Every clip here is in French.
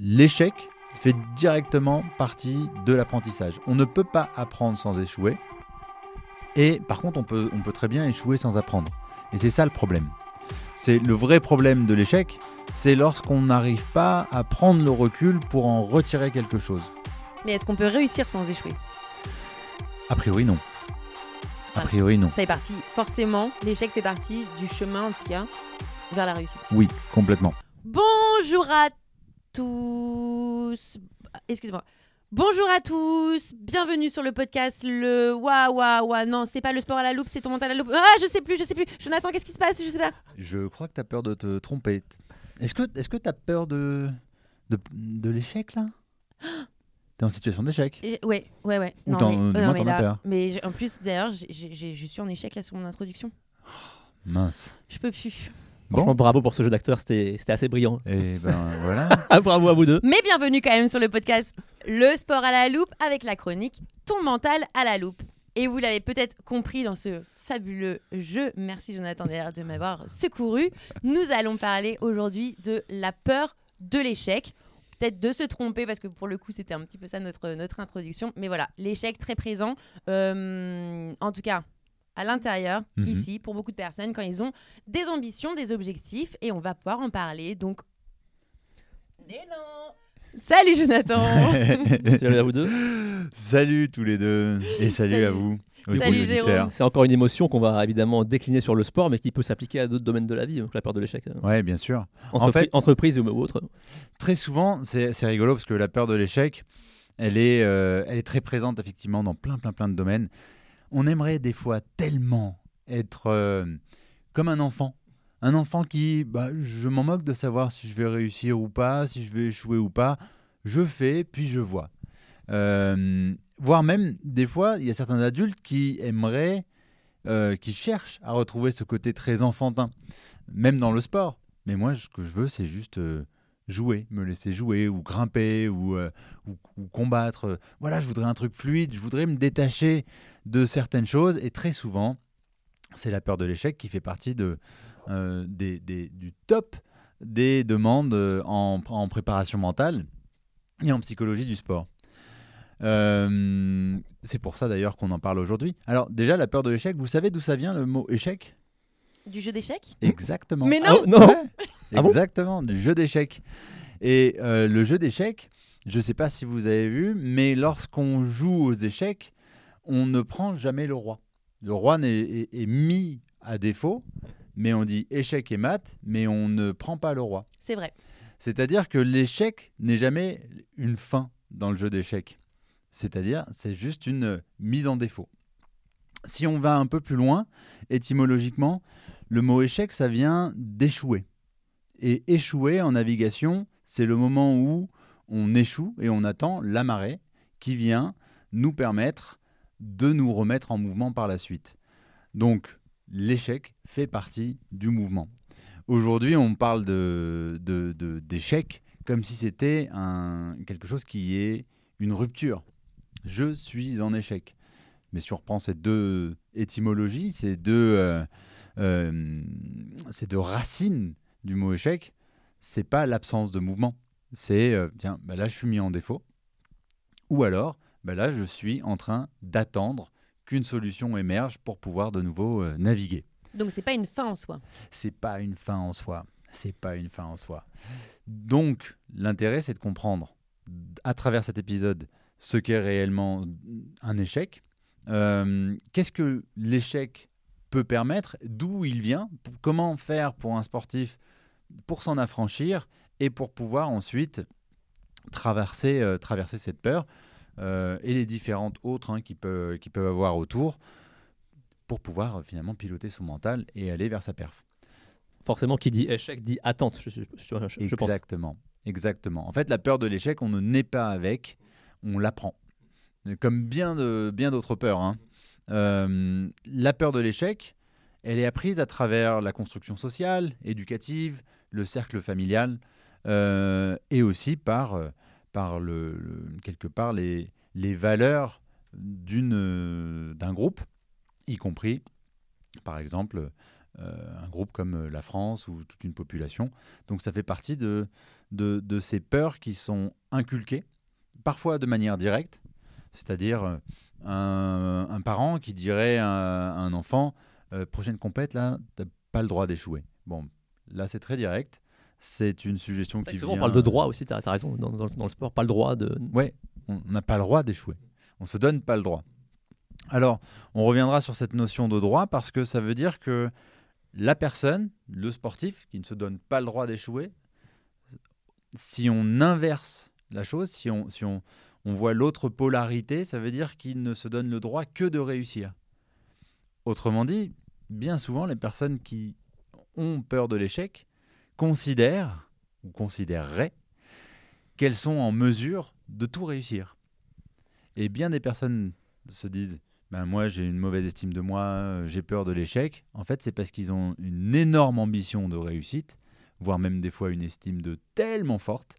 l'échec fait directement partie de l'apprentissage. On ne peut pas apprendre sans échouer. Et par contre, on peut, on peut très bien échouer sans apprendre. Et c'est ça le problème. C'est le vrai problème de l'échec, c'est lorsqu'on n'arrive pas à prendre le recul pour en retirer quelque chose. Mais est-ce qu'on peut réussir sans échouer? A priori non. A priori non. Ça fait partie, forcément, l'échec fait partie du chemin, en tout cas, vers la réussite. Oui, complètement. Bonjour à tous. Excusez-moi. Bonjour à tous, bienvenue sur le podcast le wa wa wa. Non c'est pas le sport à la loupe c'est ton mental à la loupe. Ah je sais plus je sais plus. Jonathan qu'est-ce qui se passe? Je sais pas. Je crois que tu as peur de te tromper. Est-ce que est-ce que tu as peur de de, de l'échec là? T'es en situation d'échec. Et- ouais ouais ouais. Ou non t'en- du euh, moins, t'en as là- peur. mais j'ai- en plus d'ailleurs j'ai- j'ai- j'ai- je suis en échec là sur mon introduction. Mince. je peux plus Franchement, bravo pour ce jeu d'acteur, c'était assez brillant. Et ben voilà. Ah, bravo à vous deux. Mais bienvenue quand même sur le podcast Le sport à la loupe avec la chronique Ton mental à la loupe. Et vous l'avez peut-être compris dans ce fabuleux jeu, merci Jonathan d'ailleurs de m'avoir secouru, nous allons parler aujourd'hui de la peur de l'échec. Peut-être de se tromper parce que pour le coup c'était un petit peu ça notre, notre introduction. Mais voilà, l'échec très présent. Euh, en tout cas, à l'intérieur, Mhm. ici, pour beaucoup de personnes, quand ils ont des ambitions, des objectifs. Et on va pouvoir en parler. Donc, Nélan Salut Jonathan Salut à vous deux. salut tous les deux et salut, Salut. à vous. C'est encore une émotion qu'on va évidemment décliner sur le sport, mais qui peut s'appliquer à d'autres domaines de la vie, donc la peur de l'échec. Ouais, bien sûr. Entrepri- fait- Entreprise ou autre. Très souvent, c'est c'est rigolo parce que la peur de l'échec, elle est, euh, elle est très présente effectivement dans plein, plein, plein de domaines. On aimerait des fois tellement être euh, comme un enfant. Un enfant qui, bah, je m'en moque de savoir si je vais réussir ou pas, si je vais échouer ou pas. Je fais, puis je vois. Euh, voire même, des fois, il y a certains adultes qui aimeraient, euh, qui cherchent à retrouver ce côté très enfantin, même dans le sport. Mais moi, ce que je veux, c'est juste jouer, me laisser jouer, ou grimper, ou, ou combattre. Voilà, je voudrais un truc fluide, je voudrais me détacher de certaines choses. Et très souvent, c'est la peur de l'échec qui fait partie de, euh, des, des- du top des demandes euh, en, en préparation mentale et en psychologie du sport. Euh, c'est pour ça d'ailleurs qu'on en parle aujourd'hui. Alors déjà, la peur de l'échec, vous savez d'où ça vient le mot échec? Du jeu d'échecs? Exactement. Mais Ah, non non Ouais, Ah bon? Exactement, du jeu d'échecs. Et euh, le jeu d'échecs, je ne sais pas si vous avez vu, mais lorsqu'on joue aux échecs, on ne prend jamais le roi. Le roi est mis à défaut, mais on dit échec et mat, mais on ne prend pas le roi. C'est vrai. C'est-à-dire que l'échec n'est jamais une fin dans le jeu d'échecs. C'est-à-dire, c'est juste une mise en défaut. Si on va un peu plus loin, étymologiquement, le mot échec, ça vient d'échouer. Et échouer en navigation, c'est le moment où on échoue et on attend la marée qui vient nous permettre de nous remettre en mouvement par la suite. Donc, l'échec fait partie du mouvement. Aujourd'hui, on parle de, de- d'échec comme si c'était quelque chose qui est une rupture. Je suis en échec. Mais si on reprend ces deux étymologies, ces deux, euh, euh, ces deux racines du mot échec, c'est pas l'absence de mouvement. C'est, euh, tiens, bah là, je suis mis en défaut. Ou alors, bah là, je suis en train d'attendre qu'une solution émerge pour pouvoir de nouveau euh, naviguer Donc c'est pas une fin en soi. c'est pas une fin en soi. C'est pas une fin en soi. Donc, l'intérêt, c'est de comprendre à travers cet épisode ce qu'est réellement un échec. Euh, Qu'est-ce que l'échec peut permettre? D'où il vient? Comment faire pour un sportif pour s'en affranchir et pour pouvoir ensuite traverser, euh, traverser cette peur? Euh, et les différentes autres hein, qui, peuvent, qui peuvent avoir autour pour pouvoir euh, finalement piloter son mental et aller vers sa perf. Forcément, qui dit échec dit attente, je, je- je- je- je pense. Exactement. Exactement. En fait, la peur de l'échec, on ne naît pas avec, on l'apprend. Comme bien de bien d'autres peurs. hein. Euh, la peur de l'échec, elle est apprise à travers la construction sociale, éducative, le cercle familial, euh, et aussi par, par le, quelque part les, les valeurs euh, d'un groupe, y compris, par exemple, euh, un groupe comme la France ou toute une population. Donc ça fait partie de, de, de ces peurs qui sont inculquées, parfois de manière directe, c'est-à-dire euh, un, un parent qui dirait à, un enfant euh, prochaine compète là, t'as pas le droit d'échouer. Bon, là c'est très direct. C'est une suggestion qui Souvent, vient. on parle de droit aussi, tu as, raison, dans, dans- dans le sport, pas le droit de. Ouais, on n'a pas le droit d'échouer. On se donne pas le droit. Alors, on reviendra sur cette notion de droit parce que ça veut dire que la personne, le sportif, qui ne se donne pas le droit d'échouer, si on inverse la chose, si on, si on, on voit l'autre polarité, ça veut dire qu'il ne se donne le droit que de réussir. Autrement dit, bien souvent, les personnes qui ont peur de l'échec considèrent ou considéreraient qu'elles sont en mesure de tout réussir. Et bien des personnes se disent ben moi j'ai une mauvaise estime de moi, euh, j'ai peur de l'échec. En fait, c'est parce qu'ils ont une énorme ambition de réussite, voire même des fois une estime de tellement forte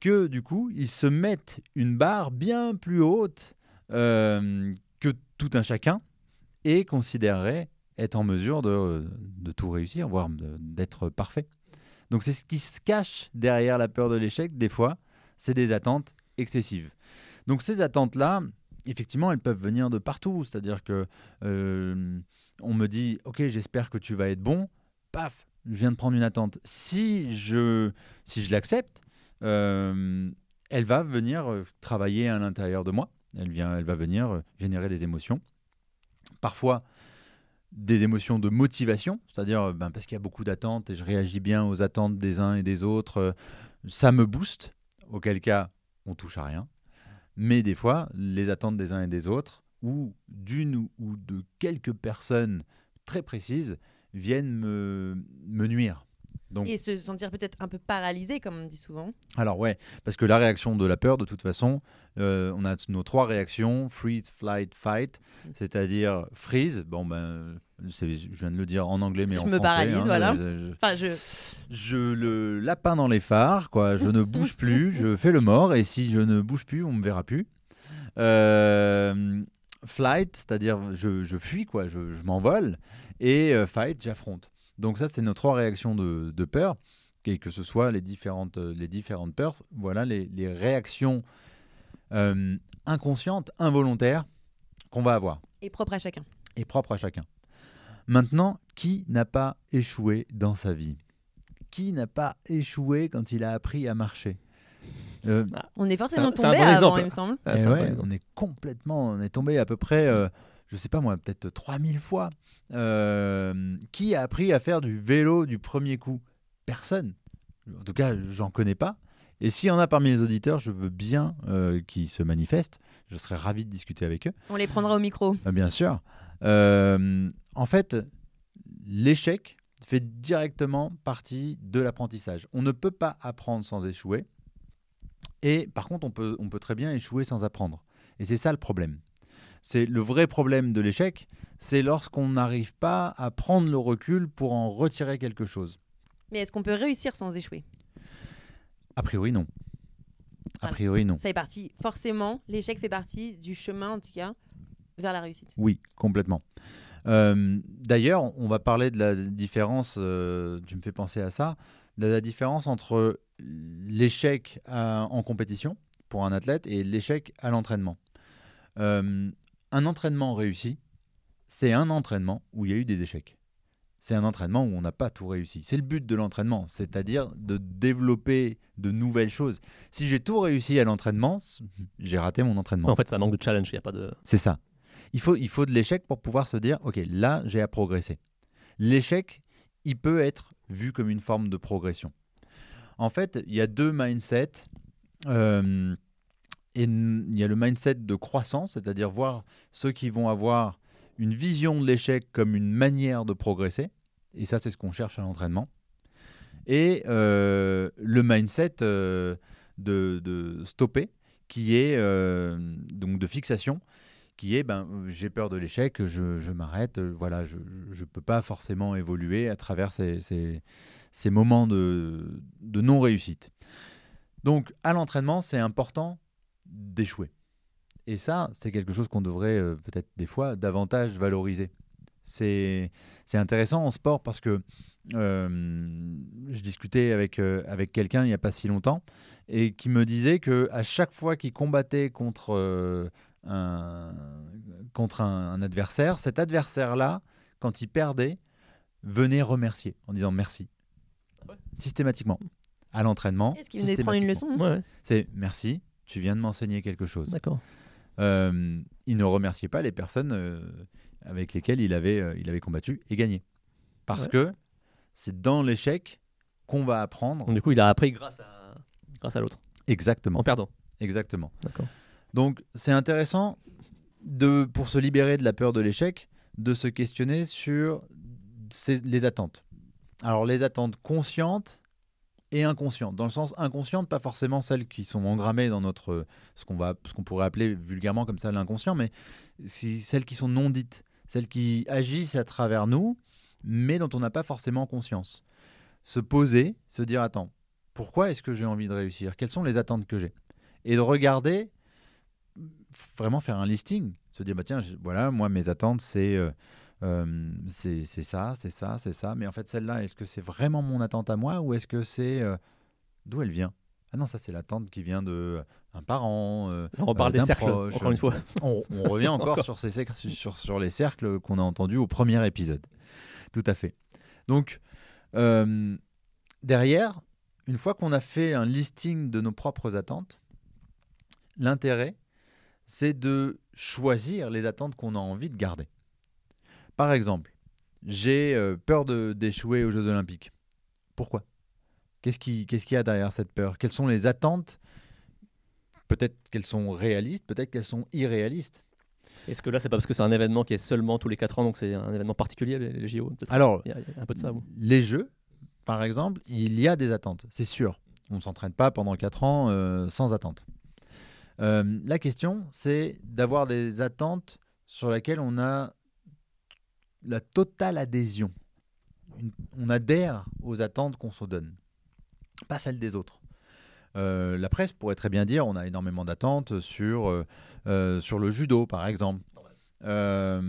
que du coup, ils se mettent une barre bien plus haute euh, que tout un chacun et considéreraient être en mesure de, de tout réussir, voire d'être parfait. Donc c'est ce qui se cache derrière la peur de l'échec, des fois, c'est des attentes excessives. Donc ces attentes-là, effectivement, elles peuvent venir de partout. C'est-à-dire que euh, on me dit, ok, j'espère que tu vas être bon. Paf, je viens de prendre une attente. Si je, si je l'accepte, euh, elle va venir euh, travailler à l'intérieur de moi. Elle, vient, elle va venir générer des émotions. Parfois, des émotions de motivation, c'est-à-dire euh, ben, parce qu'il y a beaucoup d'attentes et je réagis bien aux attentes des uns et des autres, euh, ça me booste, auquel cas on touche à rien. Mais des fois, les attentes des uns et des autres, ou d'une ou- ou de quelques personnes très précises, viennent me, me nuire. Donc, Et se sentir peut-être un peu paralysé, comme on dit souvent. alors ouais, parce que la réaction de la peur, de toute façon, euh, on a nos trois réactions freeze, flight, fight, c'est-à-dire freeze. Bon ben, c'est- je viens de le dire en anglais, mais Je en me français. paralyse, hein, voilà. je- je- Enfin, je... je le lapin dans les phares, quoi. Je ne bouge plus, je fais le mort, et si je ne bouge plus, on me verra plus. Euh, flight, c'est-à-dire je, je fuis, quoi. Je, je m'envole, et euh, fight, j'affronte. Donc ça, c'est nos trois réactions de, de peur, et que ce soit les différentes, euh, les différentes peurs. Voilà les, les réactions euh, inconscientes, involontaires qu'on va avoir Et propre à chacun. et propre à chacun. Maintenant, qui n'a pas échoué dans sa vie? Qui n'a pas échoué quand il a appris à marcher? Euh, On est forcément tombé bon avant, exemple. il me semble. Ah, eh bon on est complètement, on est tombé à peu près, euh, je sais pas moi, peut-être 3000 fois. Euh, qui a appris à faire du vélo du premier coup? Personne. En tout cas, j'en connais pas. Et s'il y en a parmi les auditeurs, je veux bien euh, qu'ils se manifestent. Je serais ravi de discuter avec eux. On les prendra au micro. Ah, Bien sûr. Euh, en fait, l'échec fait directement partie de l'apprentissage. On ne peut pas apprendre sans échouer. Et par contre, on peut, on peut très bien échouer sans apprendre. Et c'est ça le problème. C'est le vrai problème de l'échec, c'est lorsqu'on n'arrive pas à prendre le recul pour en retirer quelque chose. Mais est-ce qu'on peut réussir sans échouer? A priori, non. A Voilà. priori, non. Ça est parti. Forcément, l'échec fait partie du chemin, en tout cas, vers la réussite. Oui, complètement. Euh, D'ailleurs, on va parler de la différence, euh, tu me fais penser à ça, de la différence entre l'échec à- en compétition pour un athlète et l'échec à l'entraînement. Euh, un entraînement réussi, c'est un entraînement où il y a eu des échecs. C'est un entraînement où on n'a pas tout réussi. C'est le but de l'entraînement, c'est-à-dire de développer de nouvelles choses. Si j'ai tout réussi à l'entraînement, j'ai raté mon entraînement. En fait, c'est un manque de challenge. Il y a pas de. C'est ça. Il faut, il faut de l'échec pour pouvoir se dire, OK, là, j'ai à progresser. L'échec, il peut être vu comme une forme de progression. En fait, il y a deux mindsets. Euh, et il y a le mindset de croissance, c'est-à-dire voir ceux qui vont avoir une vision de l'échec comme une manière de progresser. Et ça, c'est ce qu'on cherche à l'entraînement. Et euh, le mindset euh, de, stopper, qui est euh, donc de fixation, qui est ben, j'ai peur de l'échec, je, m'arrête, voilà, je ne peux pas forcément évoluer à travers ces moments de, de non-réussite. Donc à l'entraînement, c'est important d'échouer. Et ça, c'est quelque chose qu'on devrait euh, peut-être des fois davantage valoriser. C'est intéressant en sport parce que euh, je discutais avec, euh, avec quelqu'un il n'y a pas si longtemps et qui me disait que à chaque fois qu'il combattait contre, euh, un, contre un, un adversaire, cet adversaire-là, quand il perdait, venait remercier en disant merci. Ouais. Systématiquement. À l'entraînement. Est-ce qu'il venait prendre une leçon ouais, C'est merci, tu viens de m'enseigner quelque chose. d'accord. Euh, il ne remerciait pas les personnes euh, avec lesquelles il avait, euh, il avait combattu et gagné. Parce Ouais. que c'est dans l'échec qu'on va apprendre. Donc, du coup, il a appris grâce à, grâce à l'autre, Exactement. en perdant. Exactement. D'accord. Donc c'est intéressant de, pour se libérer de la peur de l'échec, de se questionner sur les attentes. Alors les attentes conscientes et inconscientes. Dans le sens inconsciente, pas forcément celles qui sont engrammées dans notre ce qu'on va ce qu'on pourrait appeler vulgairement comme ça l'inconscient, mais celles qui sont non dites, celles qui agissent à travers nous, mais dont on n'a pas forcément conscience. Se poser, se dire attends, pourquoi est-ce que j'ai envie de réussir? Quelles sont les attentes que j'ai? Et de regarder vraiment faire un listing, se dire bah tiens voilà moi mes attentes c'est euh, euh, c'est ça, c'est ça, c'est ça, mais en fait celle-là est-ce que c'est vraiment mon attente à moi ou est-ce que c'est euh, d'où elle vient? Ah non ça c'est l'attente qui vient de un parent. euh, On reparle Euh, des cercles, proche, encore une fois. on, on revient encore, Encore. sur, ces sur, sur les cercles qu'on a entendus au premier épisode. Tout à fait. Donc, derrière, une fois qu'on a fait un listing de nos propres attentes, l'intérêt, c'est de choisir les attentes qu'on a envie de garder. Par exemple, j'ai euh, peur d'échouer aux Jeux Olympiques. Pourquoi? Qu'est-ce qui- qu'est-ce qu'il y a derrière cette peur? Quelles sont les attentes? Peut-être qu'elles sont réalistes, peut-être qu'elles sont irréalistes. Est-ce que là, c'est pas parce que c'est un événement qui est seulement tous les 4 ans, donc c'est un événement particulier, les, JO Alors, il y, a, il y a un peu de ça. les jeux, par exemple, il y a des attentes, c'est sûr. On ne s'entraîne pas pendant 4 ans euh, sans attente. Euh, la question, c'est d'avoir des attentes sur lesquelles on a la totale adhésion. Une- on adhère aux attentes qu'on se donne, pas celles des autres. Euh, la presse pourrait très bien dire on a énormément d'attentes sur, euh, euh, sur le judo, par exemple. Euh,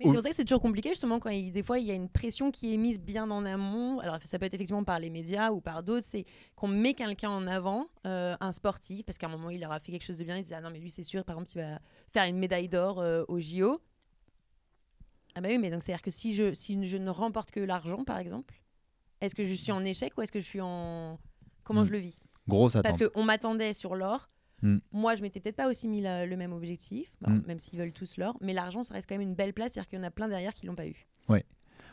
Mais c'est pour ça que c'est toujours compliqué, justement, quand il- des fois il y a une pression qui est mise bien en amont. Alors ça peut être effectivement par les médias ou par d'autres, c'est qu'on met quelqu'un en avant, euh, un sportif, parce qu'à un moment il aura fait quelque chose de bien, il se dit ah non mais lui c'est sûr, par exemple il va faire une médaille d'or euh, au JO. Ah bah oui, mais donc c'est à dire que si je si je ne remporte que l'argent, par exemple, est-ce que je suis en échec ou est-ce que je suis en comment Mm. je le vis? Grosse attente. Parce qu'on m'attendait sur l'or. Mm. Moi, je m'étais peut-être pas aussi mis la- le même objectif, Bon, Mm. même s'ils veulent tous l'or, mais l'argent, ça reste quand même une belle place, c'est-à-dire qu'il y en a plein derrière qui l'ont pas eu.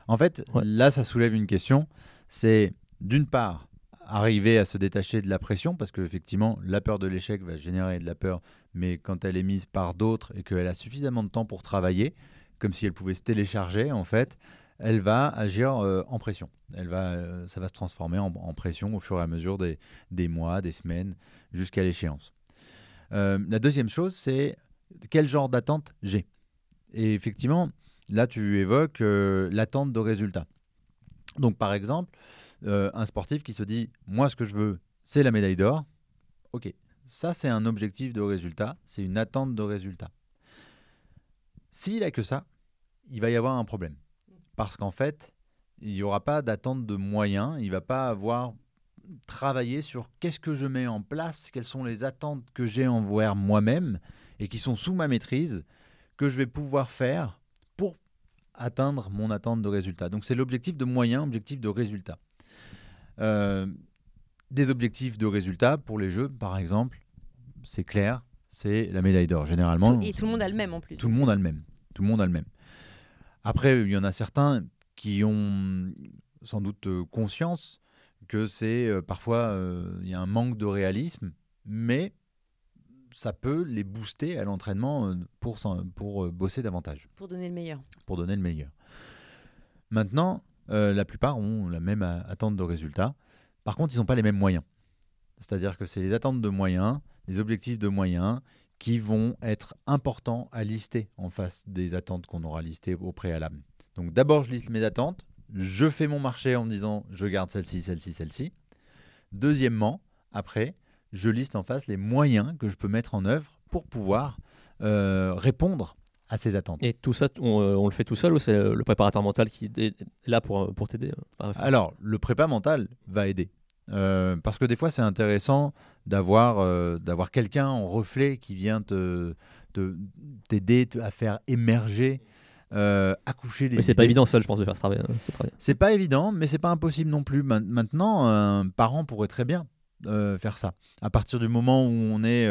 En fait, Ouais. là, ça soulève une question. C'est d'une part arriver à se détacher de la pression, parce qu'effectivement, la peur de l'échec va générer de la peur, mais quand elle est mise par d'autres et qu'elle a suffisamment de temps pour travailler, comme si elle pouvait se télécharger, en fait, elle va agir euh, en pression. Elle va, euh, ça va se transformer en, pression au fur et à mesure des, mois, des semaines, jusqu'à l'échéance. Euh, la deuxième chose, c'est quel genre d'attente j'ai. Et effectivement, Là, tu évoques l'attente de résultats. Donc, par exemple, un sportif qui se dit Moi, ce que je veux, c'est la médaille d'or. Ok, ça, c'est un objectif de résultat, c'est une attente de résultat. S'il a que ça, il va y avoir un problème. Parce qu'en fait, il n'y aura pas d'attente de moyens, il va pas avoir travaillé sur qu'est-ce que je mets en place, quelles sont les attentes que j'ai envers moi-même et qui sont sous ma maîtrise, que je vais pouvoir faire pour atteindre mon attente de résultat. Donc c'est l'objectif de moyen, objectif de résultat. Euh, des objectifs de résultat pour les jeux, par exemple, c'est clair, c'est la médaille d'or. Généralement, Et tout le monde a le même en plus. tout le monde a le même. Tout le monde a le même. Après, il y en a certains qui ont sans doute euh, conscience que c'est euh, parfois euh, il y a un manque de réalisme, mais ça peut les booster à l'entraînement euh, pour, pour euh, bosser davantage, Pour donner le meilleur. pour donner le meilleur. Maintenant, euh, la plupart ont la même attente de résultat. Par contre, ils n'ont pas les mêmes moyens. C'est-à-dire que c'est les attentes de moyens, les objectifs de moyens qui vont être importants à lister en face des attentes qu'on aura listées au préalable. Donc d'abord, je liste mes attentes, je fais mon marché en me disant je garde celle-ci, celle-ci, celle-ci. Deuxièmement, après, je liste en face les moyens que je peux mettre en œuvre pour pouvoir euh, répondre à ses attentes. Et tout ça, on, euh, on le fait tout seul ou c'est le préparateur mental qui est là pour, pour t'aider euh, à faire Alors, le prépa mental va aider. Euh, parce que des fois, c'est intéressant d'avoir euh, d'avoir quelqu'un en reflet qui vient te t'aider à faire émerger, euh, accoucher des Mais c'est pas évident seul, je pense, de faire ce travail. ce travail. C'est pas évident, mais c'est pas impossible non plus. Ma- Maintenant, un parent pourrait très bien euh, faire ça. À partir du moment où on est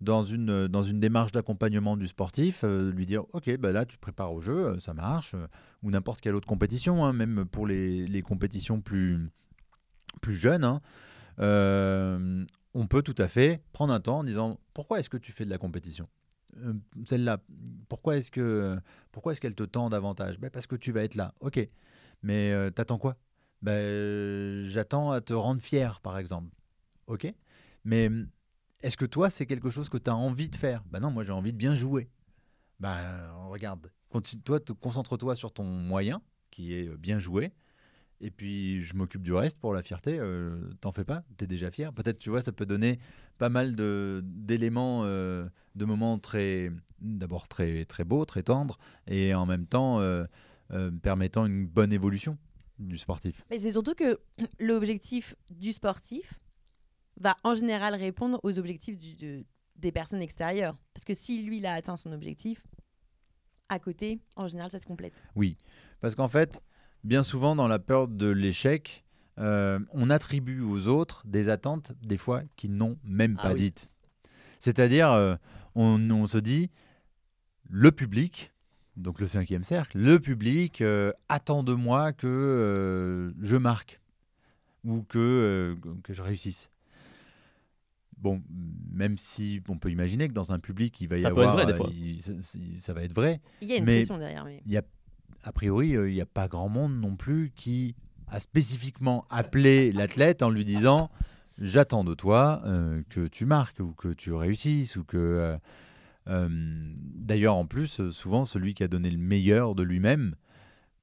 dans, une, dans une démarche d'accompagnement du sportif, euh, lui dire Ok, bah là, tu te prépares au jeu, ça marche, euh, ou n'importe quelle autre compétition, hein, même pour les, les compétitions plus, plus jeunes. hein, euh, on peut tout à fait prendre un temps en disant Pourquoi est-ce que tu fais de la compétition? Euh, Celle-là, pourquoi est-ce que est-ce qu'elle te tend davantage? Ben, Parce que tu vas être là. Ok. Mais euh, t'attends quoi? Ben, J'attends à te rendre fier, par exemple. Ok Mais est-ce que toi, c'est quelque chose que tu as envie de faire? Ben non, moi j'ai envie de bien jouer. Ben regarde, toi, concentre-toi sur ton moyen, qui est bien jouer. Et puis je m'occupe du reste pour la fierté. euh, T'en fais pas, t'es déjà fier. Peut-être, tu vois, ça peut donner pas mal de- d'éléments, euh, de moments très, d'abord très très beaux, très tendres, et en même temps euh, euh, permettant une bonne évolution du sportif. Mais c'est surtout que l'objectif du sportif va en général répondre aux objectifs du- de- des personnes extérieures. Parce que si lui, il a atteint son objectif, à côté, en général, ça se complète. Oui, parce qu'en fait, bien souvent dans la peur de l'échec, euh, on attribue aux autres des attentes, des fois, qu'ils n'ont même Ah pas oui. dites. C'est-à-dire, euh, on, on se dit, le public, donc le cinquième cercle, le public euh, attend de moi que je marque ou que, que je réussisse. Bon, même si on peut imaginer que dans un public, il va y Ça peut être avoir, vrai, des fois. il- ça- ça va être vrai, Il y a une pression derrière. Mais... il y a, a priori, euh, il n'y a pas grand monde non plus qui a spécifiquement appelé l'athlète en lui disant J'attends de toi euh, que tu marques ou que tu réussisses. ou que euh, euh, D'ailleurs, en plus, souvent, celui qui a donné le meilleur de lui-même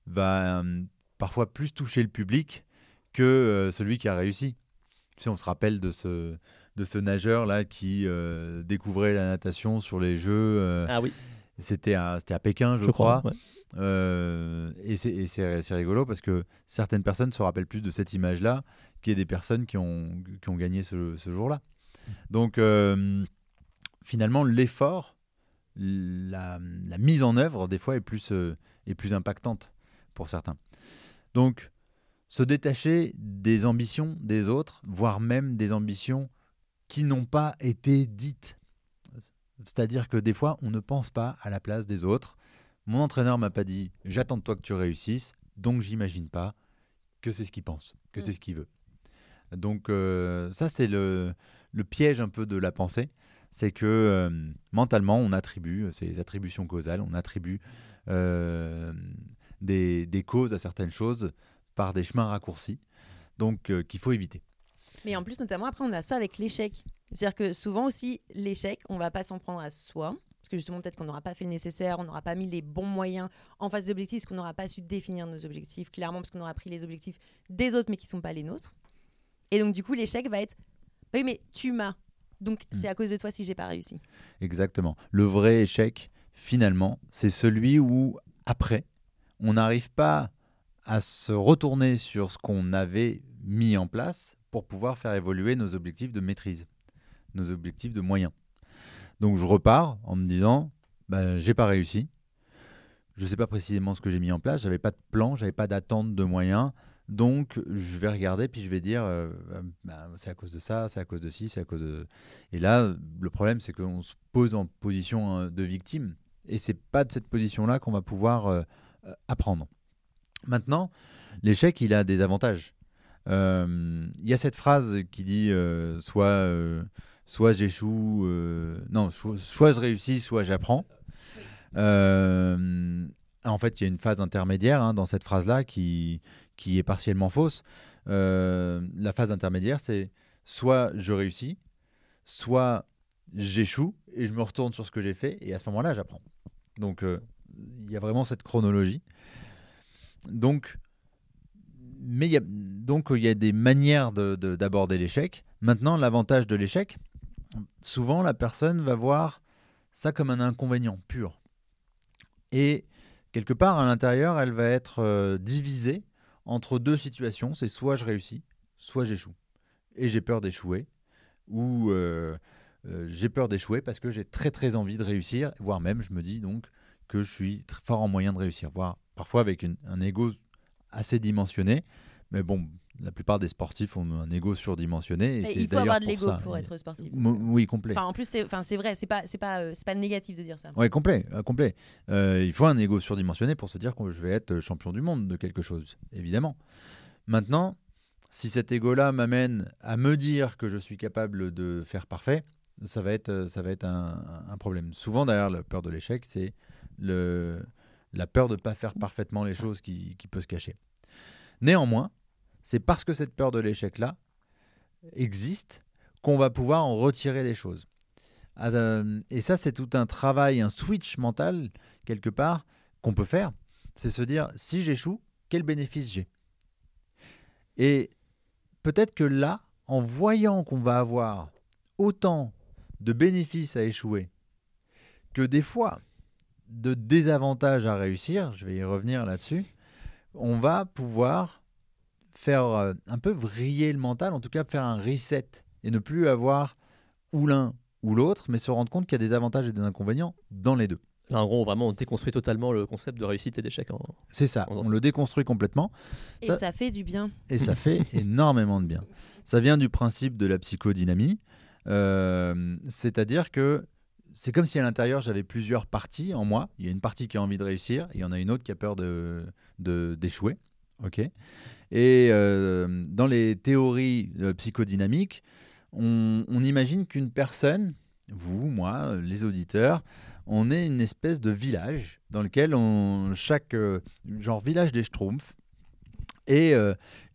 va parfois plus toucher le public que celui qui a réussi. Sais, on se rappelle de ce, de ce nageur là qui découvrait la natation sur les Jeux. Ah oui, c'était à, à Pékin, je, je, crois. crois. ouais. Euh, et c'est- rigolo parce que certaines personnes se rappellent plus de cette image-là qu'il y a des personnes qui ont, qui ont gagné ce, ce jour-là. Donc, euh, finalement, l'effort, la, la mise en œuvre, des fois, est plus, euh, est plus impactante pour certains. Donc, se détacher des ambitions des autres, voire même des ambitions qui n'ont pas été dites. C'est-à-dire que des fois, on ne pense pas à la place des autres. Mon entraîneur m'a pas dit j'attends de toi que tu réussisses, donc j'imagine pas que c'est ce qu'il pense, que Mm. c'est ce qu'il veut. Donc euh, ça c'est le, le piège un peu de la pensée, c'est que euh, mentalement on attribue, c'est les attributions causales, on attribue euh, des, des causes à certaines choses par des chemins raccourcis, donc qu'il faut éviter. Mais en plus, notamment, après, on a ça avec l'échec. C'est-à-dire que souvent aussi, l'échec, on va pas s'en prendre à soi. Parce que justement, peut-être qu'on n'aura pas fait le nécessaire, on n'aura pas mis les bons moyens en face des objectifs, parce qu'on n'aura pas su définir nos objectifs clairement, parce qu'on aura pris les objectifs des autres, mais qui ne sont pas les nôtres. Et donc, du coup, l'échec va être Oui, mais tu m'as. Donc, c'est à cause de toi si j'ai pas réussi. Exactement. Le vrai échec, finalement, c'est celui où, après, on n'arrive pas à se retourner sur ce qu'on avait mis en place pour pouvoir faire évoluer nos objectifs de maîtrise, nos objectifs de moyens. Donc je repars en me disant, ben, j'ai pas réussi. Je ne sais pas précisément ce que j'ai mis en place. J'avais pas de plan, j'avais pas d'attente de moyens. Donc je vais regarder puis je vais dire, euh, ben, c'est à cause de ça, c'est à cause de ci, c'est à cause de. Et là, le problème, c'est qu'on se pose en position euh, de victime. Et c'est pas de cette position-là qu'on va pouvoir euh, euh, apprendre. Maintenant, l'échec, il a des avantages. Euh, Il y a cette phrase qui dit euh, soit, euh, soit j'échoue, euh, non, soit, je réussis, soit j'apprends. Euh, en fait, il y a une phase intermédiaire hein, dans cette phrase-là qui, qui est partiellement fausse. Euh, la phase intermédiaire, c'est soit je réussis, soit j'échoue et je me retourne sur ce que j'ai fait et à ce moment-là, j'apprends. Donc, il y a vraiment cette chronologie. Donc, mais il y a, des manières de- de- d'aborder l'échec. Maintenant, l'avantage de l'échec, souvent la personne va voir ça comme un inconvénient pur. Et quelque part, à l'intérieur, elle va être euh, divisée entre deux situations. C'est soit je réussis, soit j'échoue. Et j'ai peur d'échouer. Ou euh, euh, j'ai peur d'échouer parce que j'ai très très envie de réussir, voire même je me dis donc que je suis tr- fort en moyen de réussir, voire parfois avec un ego assez dimensionné. Mais bon, la plupart des sportifs ont un ego surdimensionné. Et Et c'est il faut avoir de l'ego pour être sportif. Oui, complet. Enfin, en plus, c'est enfin, vrai, c'est pas, euh, pas négatif de dire ça. Oui, complet. euh, complet. Euh, il faut un ego surdimensionné pour se dire que je vais être champion du monde de quelque chose, évidemment. Maintenant, si cet ego-là m'amène à me dire que je suis capable de faire parfait, ça va être, ça va être un, un problème. Souvent, derrière la peur de l'échec, c'est la peur de ne pas faire parfaitement les choses qui, qui peut se cacher. Néanmoins, c'est parce que cette peur de l'échec-là existe qu'on va pouvoir en retirer des choses. Ah, euh, Et ça, c'est tout un travail, un switch mental, quelque part, qu'on peut faire. C'est se dire, si j'échoue, quel bénéfice j'ai? Et peut-être que là, en voyant qu'on va avoir autant de bénéfices à échouer que des fois de désavantages à réussir, je vais y revenir là-dessus, on va pouvoir faire euh, un peu vriller le mental, en tout cas faire un reset et ne plus avoir ou l'un ou l'autre, mais se rendre compte qu'il y a des avantages et des inconvénients dans les deux. Là, en gros, vraiment, on déconstruit totalement le concept de réussite et d'échec. C'est ça, On en on sait. le déconstruit complètement Et Ça- ça, fait du bien. et ça fait énormément de bien. Ça vient du principe de la psychodynamie, euh, c'est-à-dire que c'est comme si à l'intérieur j'avais plusieurs parties en moi. Il y a une partie qui a envie de réussir, il y en a une autre qui a peur de de- d'échouer. ok? Et euh, dans les théories euh, psychodynamiques, on, imagine qu'une personne, vous, moi, les auditeurs, on est une espèce de village dans lequel on chaque euh, genre village des Schtroumpfs. Et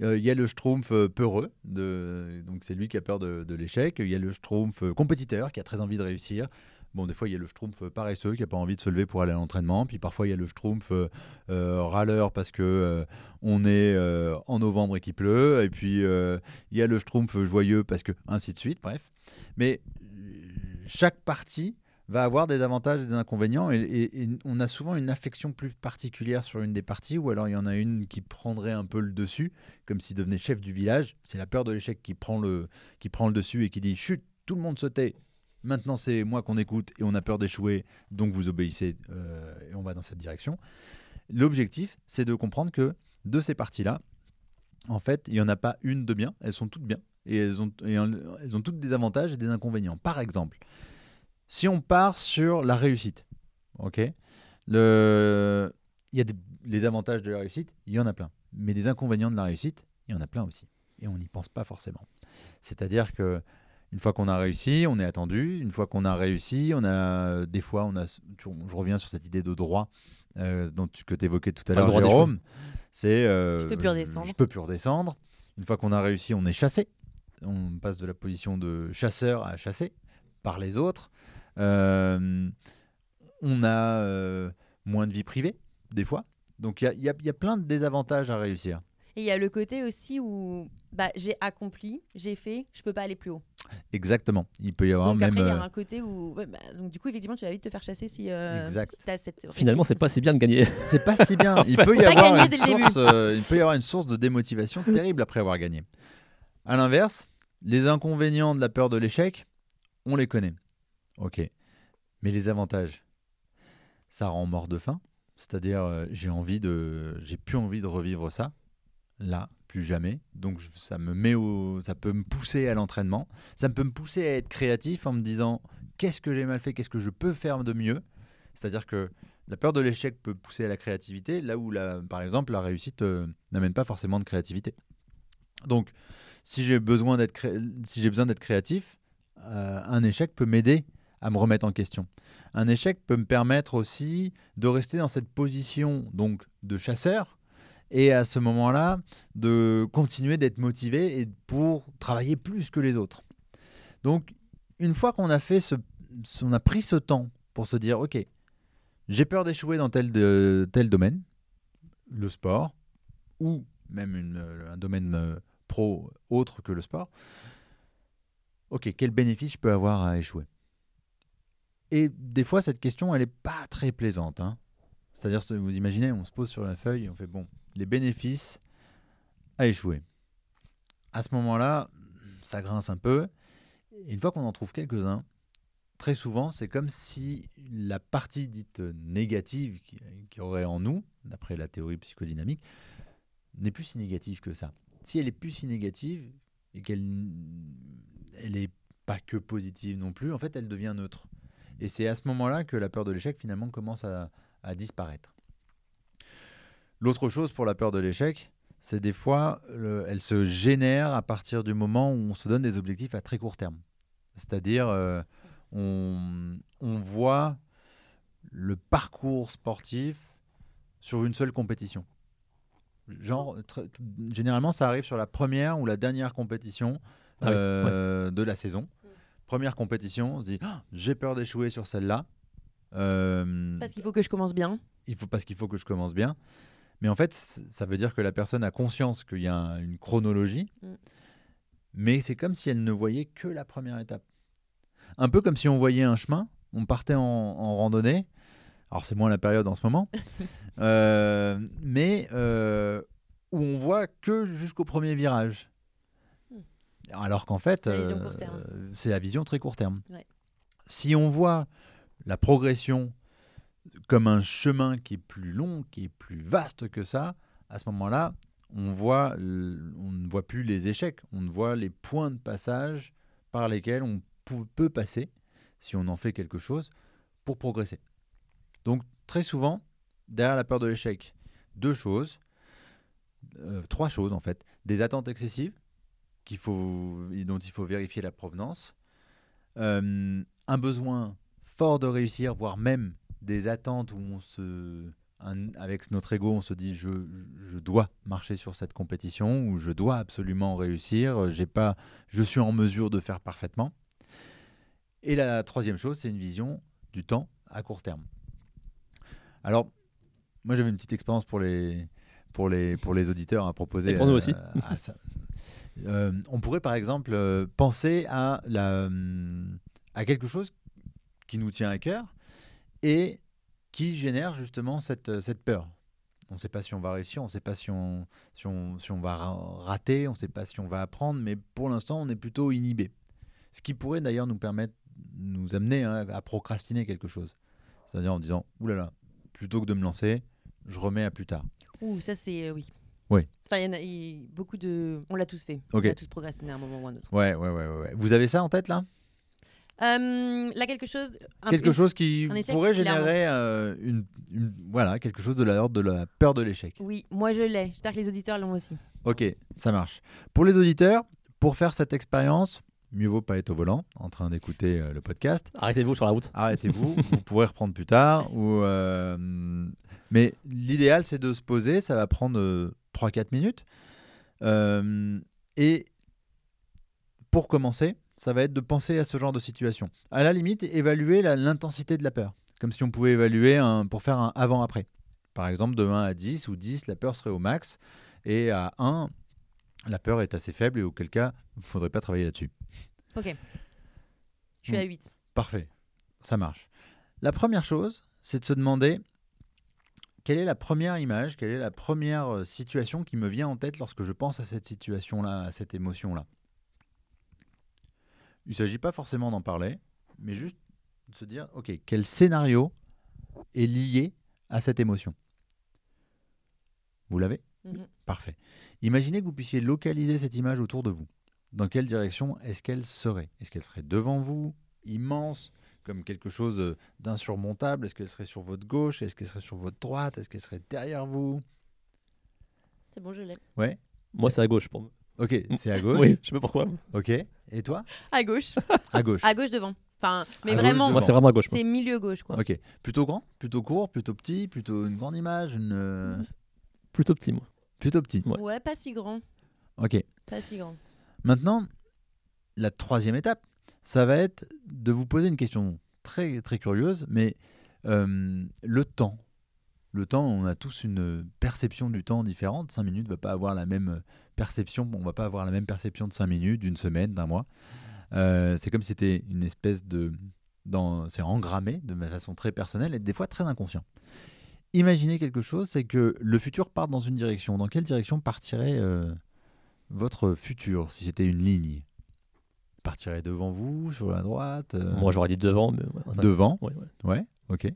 il y a le Schtroumpf peureux, donc c'est lui qui a peur de, de l'échec. Il y a le Schtroumpf compétiteur qui a très envie de réussir. Bon, des fois, il y a le Schtroumpf euh, paresseux qui n'a pas envie de se lever pour aller à l'entraînement. Puis parfois, il y a le Schtroumpf euh, euh, râleur parce que on est en novembre et qu'il pleut. Et puis, il y a le Schtroumpf joyeux parce que ainsi de suite. Bref. Mais chaque partie va avoir des avantages et des inconvénients et on a souvent une affection plus particulière sur une des parties ou alors il y en a une qui prendrait un peu le dessus comme s'il devenait chef du village c'est la peur de l'échec qui prend le qui prend le dessus et qui dit chut tout le monde se tait maintenant c'est moi qu'on écoute et on a peur d'échouer donc vous obéissez euh, et on va dans cette direction. L'objectif c'est de comprendre que de ces parties là en fait il n'y en a pas une de bien elles sont toutes bien et elles ont, elles ont toutes des avantages et des inconvénients. Par exemple si on part sur la réussite, ok, il y a des, les avantages de la réussite, il y en a plein, mais des inconvénients de la réussite, il y en a plein aussi, et on n'y pense pas forcément. C'est-à-dire que une fois qu'on a réussi, on est attendu. Une fois qu'on a réussi, on a des fois, on a. Je reviens sur cette idée de droit euh, dont tu, que tu évoquais tout à le l'heure. Jérôme. C'est. euh, Je peux plus redescendre. Je peux plus redescendre. Une fois qu'on a réussi, on est chassé. On passe de la position de chasseur à chassé par les autres. Euh, on a euh, moins de vie privée, des fois. Donc il y a, il y a- il y a plein de désavantages à réussir. Et il y a le côté aussi où bah, j'ai accompli, j'ai fait, je peux pas aller plus haut. Exactement. Il peut y avoir donc même. après, il y a euh, un côté où. ouais, bah, donc du coup, effectivement, tu vas vite te faire chasser si. euh, Exact. si t'as cette Finalement, c'est pas si bien de gagner. C'est pas si bien. Il peut y avoir une source, euh, il peut y avoir une source de démotivation terrible après avoir gagné. À l'inverse, les inconvénients de la peur de l'échec, on les connaît. Ok. Mais les avantages, ça rend mort de faim. C'est-à-dire, euh, j'ai envie de, j'ai plus envie de revivre ça. Là, plus jamais. Donc, ça me met au, ça peut me pousser à l'entraînement. Ça peut me pousser à être créatif en me disant, qu'est-ce que j'ai mal fait, qu'est-ce que je peux faire de mieux? C'est-à-dire que la peur de l'échec peut pousser à la créativité, là où, la, par exemple, la réussite euh, n'amène pas forcément de créativité. Donc, si j'ai besoin d'être si j'ai besoin d'être créatif, euh, un échec peut m'aider à me remettre en question. Un échec peut me permettre aussi de rester dans cette position donc de chasseur et à ce moment-là de continuer d'être motivé et pour travailler plus que les autres. Donc, une fois qu'on a fait ce, on a pris ce temps pour se dire, ok, j'ai peur d'échouer dans tel, de- tel domaine, le sport, ou même une, un domaine euh, pro autre que le sport. Ok, quel bénéfice je peux avoir à échouer? Et des fois, cette question, elle n'est pas très plaisante. hein. C'est-à-dire, vous imaginez, on se pose sur la feuille et on fait bon, les bénéfices à échouer. À ce moment-là, ça grince un peu. Une fois qu'on en trouve quelques-uns, très souvent, c'est comme si la partie dite négative qui, qui aurait en nous, d'après la théorie psychodynamique, n'est plus si négative que ça. Si elle est plus si négative et qu'elle elle est pas que positive non plus, en fait, elle devient neutre. Et c'est à ce moment-là que la peur de l'échec finalement commence à disparaître. L'autre chose pour la peur de l'échec, c'est des fois, le- elle se génère à partir du moment où on se donne des objectifs à très court terme. C'est-à-dire, euh, on, on voit le parcours sportif sur une seule compétition. Genre, généralement, ça arrive sur la première ou la dernière compétition Ah oui, euh, de la saison. Première compétition, on se dit, Ah, j'ai peur d'échouer sur celle-là. Euh, Parce qu'il faut que je commence bien. il faut parce qu'il faut que je commence bien. Mais en fait, ça veut dire que la personne a conscience qu'il y a un- une chronologie, Mm. mais c'est comme si elle ne voyait que la première étape. Un peu comme si on voyait un chemin, on partait en, en randonnée. Alors c'est moins la période en ce moment, Euh, mais euh, où on voit que jusqu'au premier virage. Mm. Alors qu'en fait, euh, c'est la vision très court terme. Ouais. Si on voit la progression comme un chemin qui est plus long, qui est plus vaste que ça, à ce moment-là, on, ne voit plus les échecs, on ne voit les points de passage par lesquels on peut passer, si on en fait quelque chose, pour progresser. Donc très souvent, derrière la peur de l'échec, deux choses, euh, trois choses en fait. Des attentes excessives qu'il faut, dont il faut vérifier la provenance, euh, un besoin fort de réussir, voire même des attentes où on se, un- avec notre ego, on se dit je, je dois marcher sur cette compétition ou je dois absolument réussir, j'ai pas, je suis en mesure de faire parfaitement. Et la troisième chose, c'est une vision du temps à court terme. Alors, moi j'avais une petite expérience pour les, pour les, pour les auditeurs à proposer. Et pour nous euh, aussi. à ça. Euh, on pourrait par exemple euh, penser à, la, à quelque chose qui nous tient à cœur et qui génère justement cette, euh, cette peur. On ne sait pas si on va réussir, on ne sait pas si on, si on, si on va ra- rater, on ne sait pas si on va apprendre, mais pour l'instant, on est plutôt inhibé. Ce qui pourrait d'ailleurs nous permettre, nous amener hein, à procrastiner quelque chose. C'est-à-dire en disant, oulala, plutôt que de me lancer, je remets à plus tard. Ouh, ça c'est euh, oui. Oui. Enfin, il y en a beaucoup de. On l'a tous fait. On a tous progressiné à un moment ou à un autre. Ouais, ouais, ouais, ouais. Vous avez ça en tête là? Euh, là, quelque chose. un- Quelque une- chose qui échec, pourrait générer euh, une, une- voilà, quelque chose de l'ordre de la peur de l'échec. Oui, moi je l'ai. J'espère que les auditeurs l'ont aussi. Ok, ça marche. Pour les auditeurs, pour faire cette expérience, mieux vaut pas être au volant en train d'écouter euh, le podcast. Arrêtez-vous sur la route. Arrêtez-vous, vous pourrez reprendre plus tard. Ou, euh, mais l'idéal, c'est de se poser, ça va prendre euh, 3-4 minutes. Euh, et pour commencer, ça va être de penser à ce genre de situation. À la limite, évaluer l'intensité de la peur, comme si on pouvait évaluer un, pour faire un avant-après. Par exemple, de 1 à 10 ou 10, la peur serait au max. Et à 1, la peur est assez faible et auquel cas, il ne faudrait pas travailler là-dessus. Ok. Je suis à 8. Parfait, ça marche. La première chose, c'est de se demander quelle est la première image, quelle est la première euh, situation qui me vient en tête lorsque je pense à cette situation-là, à cette émotion-là? Il ne s'agit pas forcément d'en parler, mais juste de se dire, ok, quel scénario est lié à cette émotion? Vous l'avez? Mhm. Parfait. Imaginez que vous puissiez localiser cette image autour de vous. Dans quelle direction est-ce qu'elle serait? Est-ce qu'elle serait devant vous, immense, comme quelque chose d'insurmontable? Est-ce qu'elle serait sur votre gauche? Est-ce qu'elle serait sur votre droite? Est-ce qu'elle serait derrière vous? C'est bon, je l'ai. Ouais. Moi, c'est à gauche pour moi. Ok, c'est à gauche. Oui, je sais pas pourquoi. Ok. Et toi? À gauche. À gauche. à gauche devant. Enfin, mais À gauche vraiment, devant. Moi, c'est vraiment à gauche. moi. c'est milieu gauche quoi. Ok. Plutôt grand Plutôt court Plutôt petit Plutôt une grande image une, euh, Plutôt petit, moi. Plutôt petit. Ouais. Ouais, pas si grand. Ok. Pas si grand. Maintenant, la troisième étape, ça va être de vous poser une question très, très curieuse, mais euh, le temps. Le temps, on a tous une perception du temps différente. 5 minutes ne va pas avoir la même perception. On va pas avoir la même perception de 5 minutes, d'une semaine, d'un mois. Euh, c'est comme si c'était une espèce de. dans- C'est engrammé de façon très personnelle et des fois très inconscient. Imaginez quelque chose, c'est que le futur part dans une direction. Dans quelle direction partirait euh, votre futur si c'était une ligne? Partirait devant vous, sur la droite euh, Moi, j'aurais dit devant, mais. Devant? Ouais, ouais. Ouais, ok.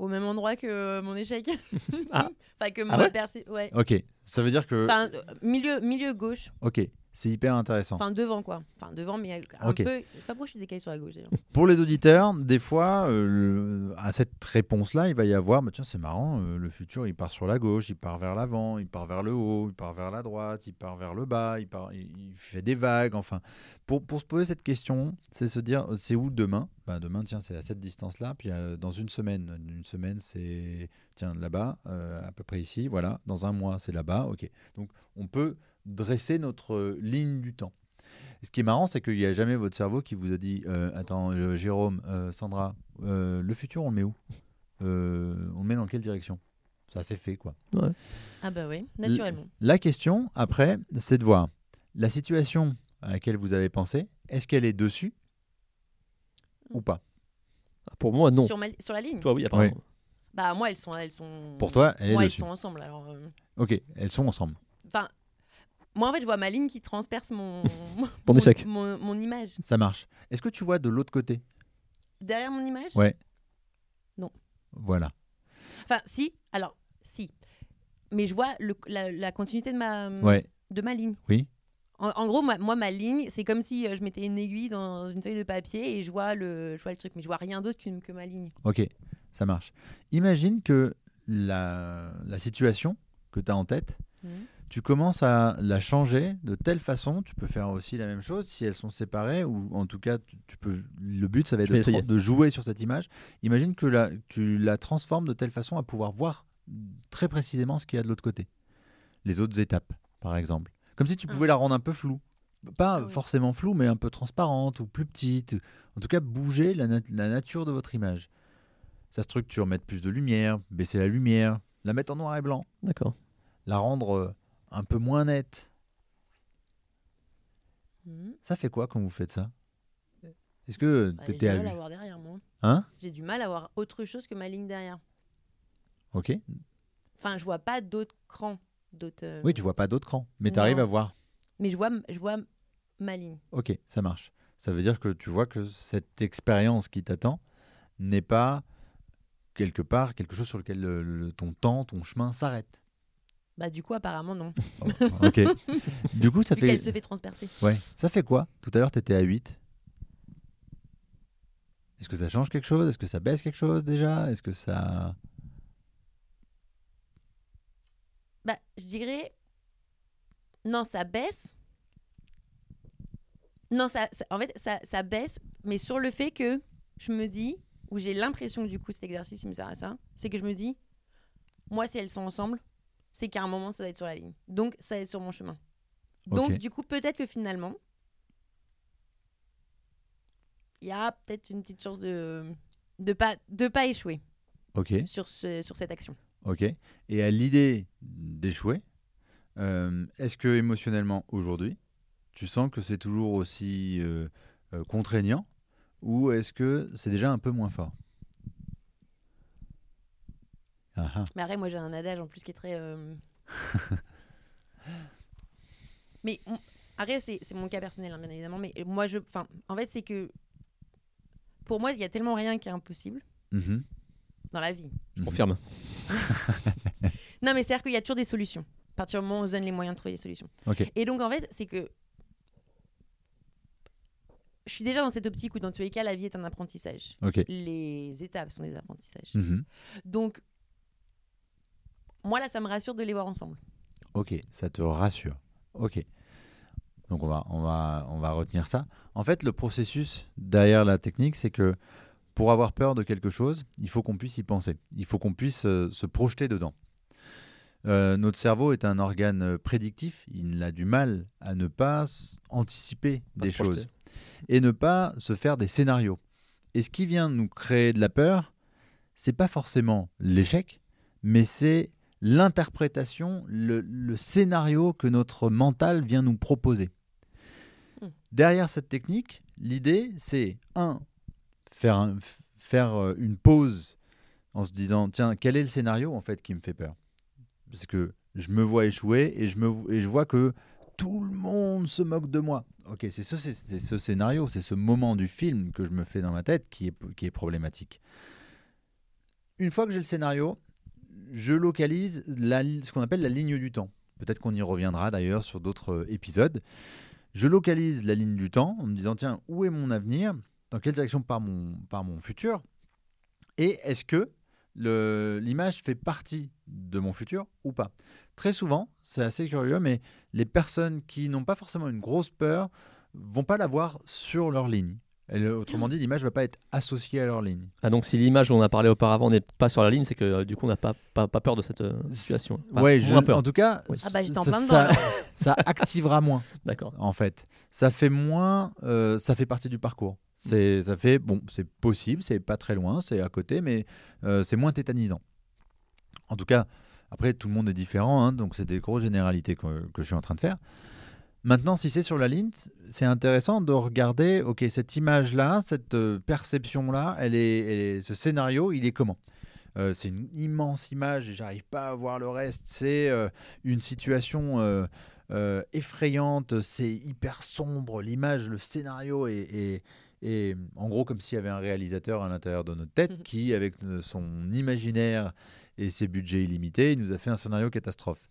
Au même endroit que mon échec. Ah. enfin, que Ah ma ouais percée. Ouais. Ok, ça veut dire que. Enfin, euh, milieu, milieu gauche. Ok, c'est hyper intéressant. Enfin, devant, quoi. Enfin, devant, mais un Ok. peu. Je sais pas pourquoi je suis décalé sur la gauche, d'ailleurs. Pour les auditeurs, des fois, euh, à cette réponse-là, il va y avoir, bah, tiens, c'est marrant, euh, le futur, il part sur la gauche, il part vers l'avant, il part vers le haut, il part vers la droite, il part vers le bas, il, part, il, il fait des vagues. Enfin, pour, pour se poser cette question, c'est se dire, euh, c'est où demain? Bah, Demain, tiens, c'est à cette distance-là, puis euh, dans une semaine, une semaine, c'est, tiens, là-bas, euh, à peu près ici, voilà, dans un mois, c'est là-bas, ok. Donc, on peut dresser notre euh, ligne du temps. Ce qui est marrant, c'est qu'il n'y a jamais votre cerveau qui vous a dit euh, Attends, euh, Jérôme, euh, Sandra, euh, le futur, on le met où? Euh, On le met dans quelle direction? Ça s'est fait, quoi. Ah, bah oui, naturellement. La question, après, c'est de voir la situation à laquelle vous avez pensé, est-ce qu'elle est dessus? Ou pas Ah, Pour moi, non. Sur, ma- sur la ligne Toi, oui, apparemment. Bah, moi, elles sont. Elles sont... Pour toi, elle est Moi, elles dessus. sont ensemble. Alors, euh, Ok, elles sont ensemble. Enfin, moi, en fait, je vois ma ligne qui transperce mon. Ton mon- échec. Mon, mon image. Ça marche. Est-ce que tu vois de l'autre côté? Derrière mon image? Ouais. Non. Voilà. Enfin, si. Alors, si. Mais je vois le- la, la continuité de ma, Ouais. de ma ligne. Oui. En, en gros, moi, moi, ma ligne, c'est comme si euh, je mettais une aiguille dans une feuille de papier et je vois le, je vois le truc, mais je vois rien d'autre qu'une- que ma ligne. Ok, ça marche. Imagine que la, la situation que tu as en tête, Mhm. tu commences à la changer de telle façon, tu peux faire aussi la même chose si elles sont séparées, ou en tout cas, tu, tu peux, le but, ça va être de, jouer sur cette image. Imagine que la, tu la transformes de telle façon à pouvoir voir très précisément ce qu'il y a de l'autre côté. Les autres étapes, par exemple. Comme si tu Ah. pouvais la rendre un peu floue. Pas Ah oui. forcément floue, mais un peu transparente ou plus petite. En tout cas, bouger la, nat- la nature de votre image. Sa structure, mettre plus de lumière, baisser la lumière, la mettre en noir et blanc D'accord. la rendre euh, un peu moins nette. Mhm. Ça fait quoi quand vous faites ça? Est-ce que Bah, J'ai du t'étais mal à voir derrière moi. Hein? J'ai du mal à voir autre chose que ma ligne derrière. Ok. Enfin, je vois pas d'autres crans. D'autres. euh, Oui, tu vois pas d'autres crans, mais tu arrives à voir. Mais je vois, je vois ma ligne. Ok, ça marche. Ça veut dire que tu vois que cette expérience qui t'attend n'est pas quelque part quelque chose sur lequel le- le- ton temps, ton chemin s'arrête. Bah, du coup, apparemment, non. ok. Du coup, ça Vu fait. qu'elle se fait transpercer. Ouais. Ça fait quoi? Tout à l'heure, tu étais à 8. Est-ce que ça change quelque chose? Est-ce que ça baisse quelque chose déjà? Est-ce que ça. Bah, je dirais. Non, ça baisse. Non, ça, ça- en fait, ça, ça baisse, mais sur le fait que je me dis, ou j'ai l'impression que du coup cet exercice il me sert à ça, c'est que je me dis, moi si elles sont ensemble, c'est qu'à un moment ça va être sur la ligne. Donc ça va être sur mon chemin. Donc du coup peut-être que finalement, il y a peut-être une petite chance de de pas de pas échouer Ok. sur ce, sur cette action. Ok. Et à l'idée d'échouer, euh, est-ce que émotionnellement aujourd'hui, tu sens que c'est toujours aussi euh, euh, contraignant ou est-ce que c'est déjà un peu moins fort? Ah ah. Mais après, moi, j'ai un adage en plus qui est très. mais on- après, c'est c'est mon cas personnel, hein, bien évidemment. Mais moi, je. Enfin, en fait, c'est que. Pour moi, il y a tellement rien qui est impossible Mhm. Dans la vie. Je Mhm. confirme. Non, mais c'est-à-dire qu'il y a toujours des solutions. À partir du moment où on se donne les moyens de trouver des solutions. Ok. Et donc, en fait, c'est que. Je suis déjà dans cette optique où, dans tous les cas, la vie est un apprentissage. Ok. Les étapes sont des apprentissages. Mhm. Donc, moi, là, ça me rassure de les voir ensemble. Ok, ça te rassure. Ok. Donc on va, on, va, on va retenir ça. En fait, le processus derrière la technique, c'est que pour avoir peur de quelque chose, il faut qu'on puisse y penser. Il faut qu'on puisse euh, se projeter dedans. Euh, notre cerveau est un organe euh, prédictif. Il a du mal à ne pas anticiper Pas des projeter. choses et ne pas se faire des scénarios. Et ce qui vient nous créer de la peur, c'est pas forcément l'échec, mais c'est l'interprétation, le, le scénario que notre mental vient nous proposer. Hmm. Derrière cette technique, l'idée, c'est un, faire, euh, une pause en se disant tiens, quel est le scénario en fait qui me fait peur? Parce que je me vois échouer et je, me, et je vois que tout le monde se moque de moi. Ok, c'est ce, c'est- ce scénario, c'est ce moment du film que je me fais dans ma tête qui est, qui est problématique. Une fois que j'ai le scénario, je localise ce qu'on appelle la ligne du temps. Peut-être qu'on y reviendra d'ailleurs sur d'autres euh, épisodes. Je localise la ligne du temps en me disant tiens, où est mon avenir? Dans quelle direction part mon, part mon futur Et est-ce que l'image fait partie de mon futur ou pas? Très souvent, c'est assez curieux, mais les personnes qui n'ont pas forcément une grosse peur vont pas l'avoir sur leur ligne. Autrement dit, l'image va pas être associée à leur ligne. Ah, donc si l'image dont on a parlé auparavant n'est pas sur la ligne, c'est que euh, du coup on n'a pas, pas, pas peur de cette euh, situation. Enfin, ouais, moins je- peur. en tout cas, Oui. Ah bah, ça activera moins. D'accord. en fait. Ça fait moins, euh, ça fait partie du parcours. C'est, ça fait, bon, c'est possible, c'est pas très loin, c'est à côté, mais euh, c'est moins tétanisant. En tout cas, après, tout le monde est différent, hein, donc c'est des grosses généralités que, je suis en train de faire. Maintenant, si c'est sur la ligne, c'est intéressant de regarder, ok, cette image-là, cette euh, perception-là, elle est, ce scénario, il est comment? Euh, C'est une immense image et j'arrive pas à voir le reste. C'est une situation euh, effrayante, c'est hyper sombre, l'image, le scénario est, est- est en gros comme s'il y avait un réalisateur à l'intérieur de notre tête qui, avec euh, son imaginaire et ses budgets illimités, il nous a fait un scénario catastrophe.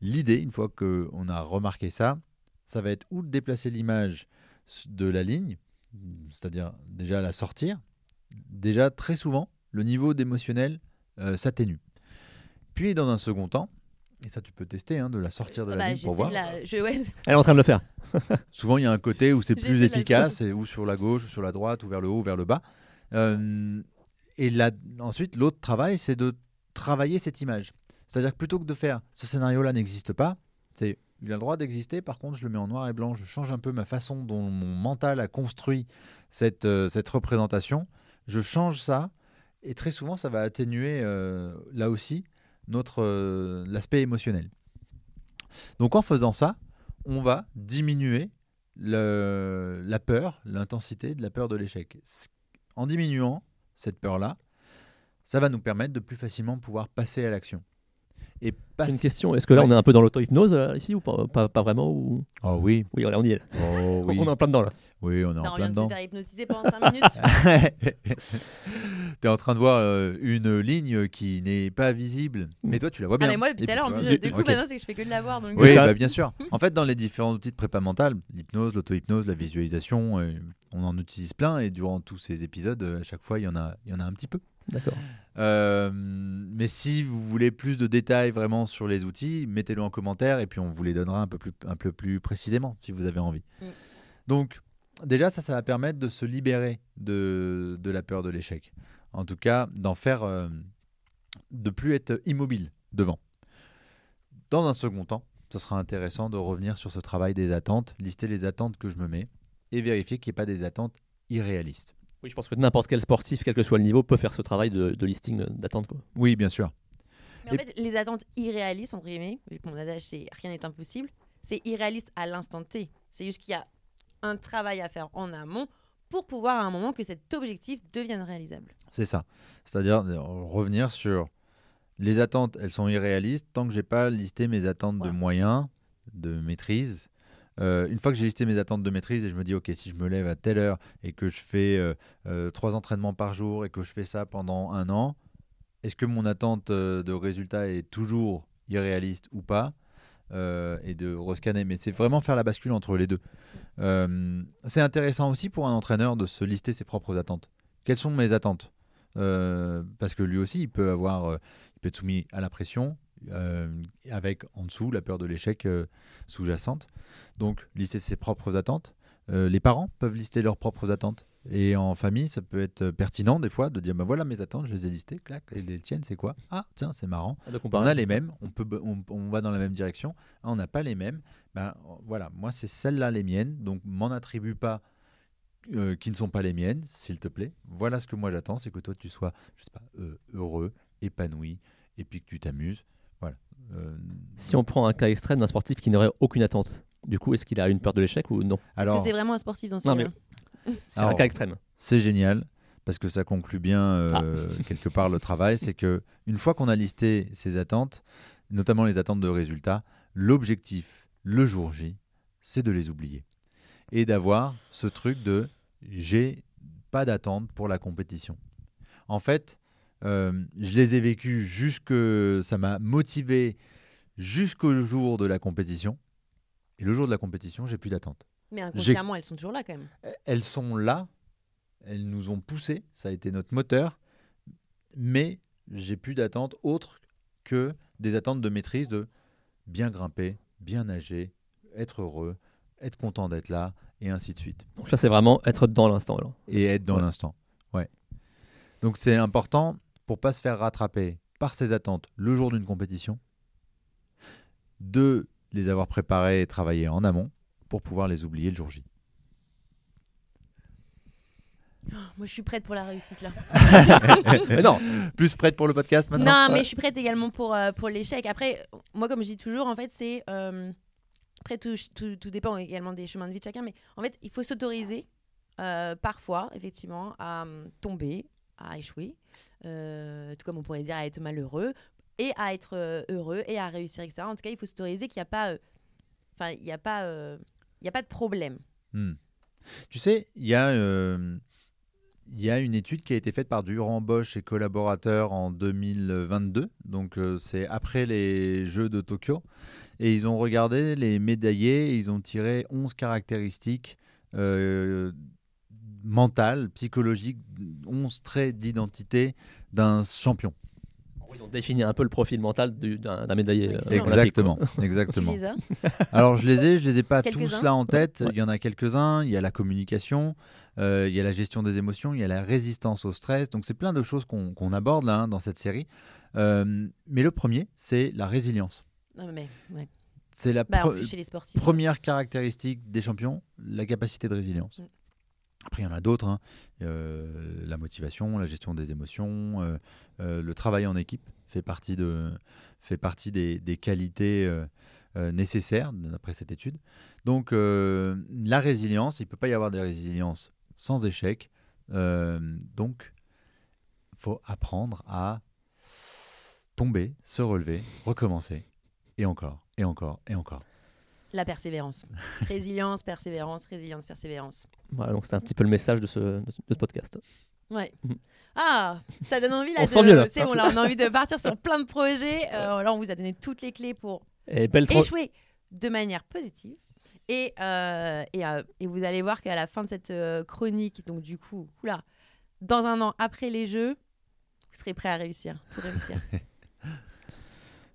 L'idée, une fois qu'on a remarqué ça, ça va être ou de déplacer l'image de la ligne, c'est-à-dire déjà la sortir. Déjà, très souvent, le niveau d'émotionnel euh, s'atténue. Puis, dans un second temps, et ça tu peux tester, hein, de la sortir de la Bah, ligne j'essaie pour voir. de la- je- ouais, Elle est en train de le faire. Souvent, il y a un côté où c'est plus efficace, et ou sur la gauche, ou sur la droite, ou vers le haut, ou vers le bas. Euh, et là, ensuite, l'autre travail, c'est de travailler cette image. C'est-à-dire que plutôt que de faire ce scénario-là n'existe pas, c'est il a le droit d'exister, par contre, je le mets en noir et blanc, je change un peu ma façon dont mon mental a construit cette, euh, cette représentation, je change ça, et très souvent, ça va atténuer, euh, là aussi, notre euh, l'aspect émotionnel. Donc en faisant ça, on va diminuer la peur, l'intensité de la peur de l'échec. En diminuant cette peur-là, ça va nous permettre de plus facilement pouvoir passer à l'action. Et J'ai une question. Est-ce que là Ouais. on est un peu dans l'auto-hypnose euh, ici ou pas, pas, pas vraiment ou... Oh oui, Oui, on y est. oh oui, On est en plein dedans là. oui, on est en on plein vient de se dedans. faire hypnotiser pendant 5 minutes. T'es en train de voir euh, une ligne qui n'est pas visible, mais toi tu la vois Ah, bien. mais moi, depuis tout à l'heure, en plus, du coup, Ok. maintenant, c'est que je fais que de la voir. Donc, Oui, bah, bien sûr. En fait, dans les différents outils de prépa mentale, l'hypnose, l'auto-hypnose, la visualisation, euh, on en utilise plein et durant tous ces épisodes, euh, à chaque fois, il y en a, il y en a un petit peu. D'accord. Euh, mais si vous voulez plus de détails vraiment sur les outils, mettez-le en commentaire et puis on vous les donnera un peu plus, un peu plus précisément si vous avez envie. Mm. Donc, déjà, ça, ça va permettre de se libérer de, de la peur de l'échec. En tout cas, d'en faire, euh, de plus être immobile devant. Dans un second temps, ce sera intéressant de revenir sur ce travail des attentes, lister les attentes que je me mets et vérifier qu'il n'y ait pas des attentes irréalistes. Oui, je pense que n'importe quel sportif, quel que soit le niveau, peut faire ce travail de, de listing d'attente. Oui, bien sûr. Mais en fait, les attentes irréalistes, entre guillemets, vu que mon adage c'est rien n'est impossible, c'est irréaliste à l'instant T. C'est juste qu'il y a un travail à faire en amont pour pouvoir à un moment que cet objectif devienne réalisable. C'est ça. C'est-à-dire euh, revenir sur les attentes, elles sont irréalistes tant que j'ai pas listé mes attentes Voilà. de moyens, de maîtrise. Euh, une fois que j'ai listé mes attentes de maîtrise et je me dis ok si je me lève à telle heure et que je fais euh, euh, trois entraînements par jour et que je fais ça pendant un an, est-ce que mon attente de résultat est toujours irréaliste ou pas et de rescanner? Mais c'est vraiment faire la bascule entre les deux. C'est intéressant aussi pour un entraîneur de se lister ses propres attentes. Quelles sont mes attentes? Parce que lui aussi, il peut avoir, il peut être soumis à la pression, euh, avec en dessous la peur de l'échec euh, sous-jacente. Donc, lister ses propres attentes. Euh, les parents peuvent lister leurs propres attentes. Et en famille, ça peut être pertinent des fois de dire, bah voilà mes attentes, je les ai listées, clac, et les tiennes, c'est quoi? Ah, tiens, c'est marrant. Ah, On a les mêmes, on, peut, on, on va dans la même direction. Ah, on n'a pas les mêmes. Ben, voilà, moi, c'est celles-là les miennes. Donc, m'en attribue pas euh, qui ne sont pas les miennes, s'il te plaît. Voilà ce que moi j'attends, c'est que toi, tu sois, je sais pas, euh, heureux, épanoui, et puis que tu t'amuses. Euh, Si on prend un cas extrême d'un sportif qui n'aurait aucune attente, du coup, est-ce qu'il a une peur de l'échec ou non Parce alors, que c'est vraiment un sportif dans ce cas-là. C'est un cas extrême. c'est génial parce que ça conclut bien euh, quelque part le travail, c'est que une fois qu'on a listé ces attentes, notamment les attentes de résultats, l'objectif, le jour J, c'est de les oublier. Et d'avoir ce truc de j'ai pas d'attente pour la compétition. En fait, euh, je les ai vécus jusque. Ça m'a motivé jusqu'au jour de la compétition. Et le jour de la compétition, j'ai plus d'attente. Mais inconsciemment, elles sont toujours là quand même. Elles sont là. Elles nous ont poussés. Ça a été notre moteur. Mais j'ai plus d'attente autre que des attentes de maîtrise de bien grimper, bien nager, être heureux, être content d'être là, et ainsi de suite. Donc là, c'est vraiment être dans l'instant. Et être dans l'instant, ouais. Donc c'est important pour pas se faire rattraper par ses attentes le jour d'une compétition, de les avoir préparées et travaillées en amont pour pouvoir les oublier le jour J. Oh, moi, je suis prête pour la réussite là. mais non, plus prête pour le podcast maintenant? Non, mais je suis prête également pour, euh, pour l'échec. Après, moi, comme je dis toujours, en fait, c'est. Euh, après, tout, tout, dépend également des chemins de vie de chacun, mais en fait, il faut s'autoriser euh, parfois, effectivement, à tomber, à échouer, tout comme on pourrait dire à être malheureux, et à être heureux, et à réussir, etc. En tout cas, il faut s'autoriser qu'il n'y a pas. Enfin, il n'y a, pas, il y a pas de problème. Hmm. Tu sais, il y a il y une étude qui a été faite par Durand Bosch et collaborateurs en 2022, donc euh, c'est après les Jeux de Tokyo, et ils ont regardé les médaillés, et ils ont tiré 11 caractéristiques euh, mentales, psychologiques, 11 traits d'identité d'un champion. Ils ont défini un peu le profil mental d'un médaillé. Euh, exactement, exactement. Tu les as Alors je les ai, je les ai pas tous là en tête. Il y en a quelques-uns. Il y a la communication, euh, il y a la gestion des émotions, il y a la résistance au stress. Donc c'est plein de choses qu'on aborde là hein, dans cette série. Euh, mais le premier, c'est la résilience. C'est la bah, première caractéristique des champions, la capacité de résilience. Après, il y en a d'autres. Hein. Euh, la motivation, la gestion des émotions, le travail en équipe fait partie, de, fait partie des, qualités nécessaires d'après cette étude. Donc, la résilience, il ne peut pas y avoir de résilience sans échec. Euh, donc, faut apprendre à tomber, se relever, recommencer, et encore, et encore, et encore. La persévérance. résilience, persévérance, résilience, persévérance. Voilà, donc c'est un petit peu le message de ce, de ce podcast. Ouais. Mhm. Ah, ça donne envie là. On de, sent mieux, là. on, a envie de partir sur plein de projets. Euh, là, on vous a donné toutes les clés pour échouer de manière positive. Et, euh, euh, et, vous allez voir qu'à la fin de cette chronique, donc du coup, oula, dans un an après les Jeux, vous serez prêt à réussir, tout réussir.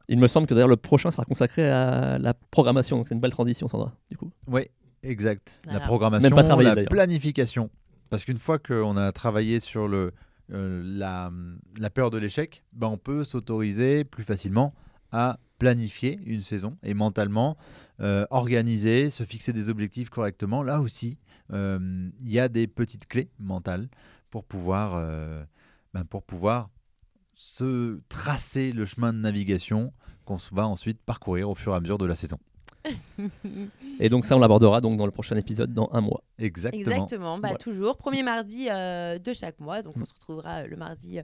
Il me semble que d'ailleurs le prochain sera consacré à la programmation, donc c'est une belle transition, Sandra, du coup. Oui, exact. La programmation, Même pas la planification. Parce qu'une fois qu'on a travaillé sur le, la, la, peur de l'échec, ben on peut s'autoriser plus facilement à planifier une saison et mentalement euh, organiser, se fixer des objectifs correctement. Là aussi, euh, il y a des petites clés mentales pour pouvoir, euh, ben pour pouvoir se tracer le chemin de navigation qu'on va ensuite parcourir au fur et à mesure de la saison. et donc ça, on l'abordera donc dans le prochain épisode dans un mois. Exactement. Exactement. Bah, Toujours premier mardi de chaque mois. Donc on mm. se retrouvera le mardi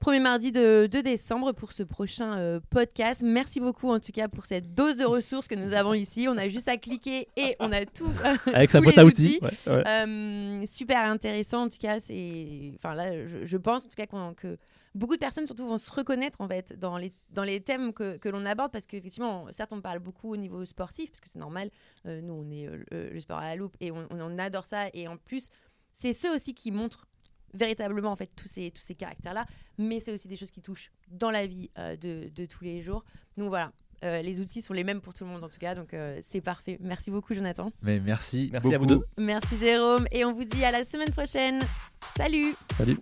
premier mardi de, décembre pour ce prochain euh, podcast. Merci beaucoup en tout cas pour cette dose de ressources que nous avons ici. On a juste à cliquer et on a tout. Avec sa boîte à outils. Euh, super intéressant en tout cas. Enfin là, je, pense en tout cas que beaucoup de personnes surtout vont se reconnaître en fait dans les, dans les thèmes que, que l'on aborde parce qu'effectivement, certes, on parle beaucoup au niveau sportif parce que c'est normal. Euh, nous, on est le sport à la loupe et on, on adore ça. Et en plus, c'est ceux aussi qui montrent véritablement en fait tous ces, tous ces caractères-là, mais c'est aussi des choses qui touchent dans la vie euh, de, de, tous les jours. Donc voilà, euh, les outils sont les mêmes pour tout le monde en tout cas, donc euh, c'est parfait. Merci beaucoup Jonathan. Mais merci. Merci à vous deux. Merci Jérôme, et on vous dit à la semaine prochaine. Salut Salut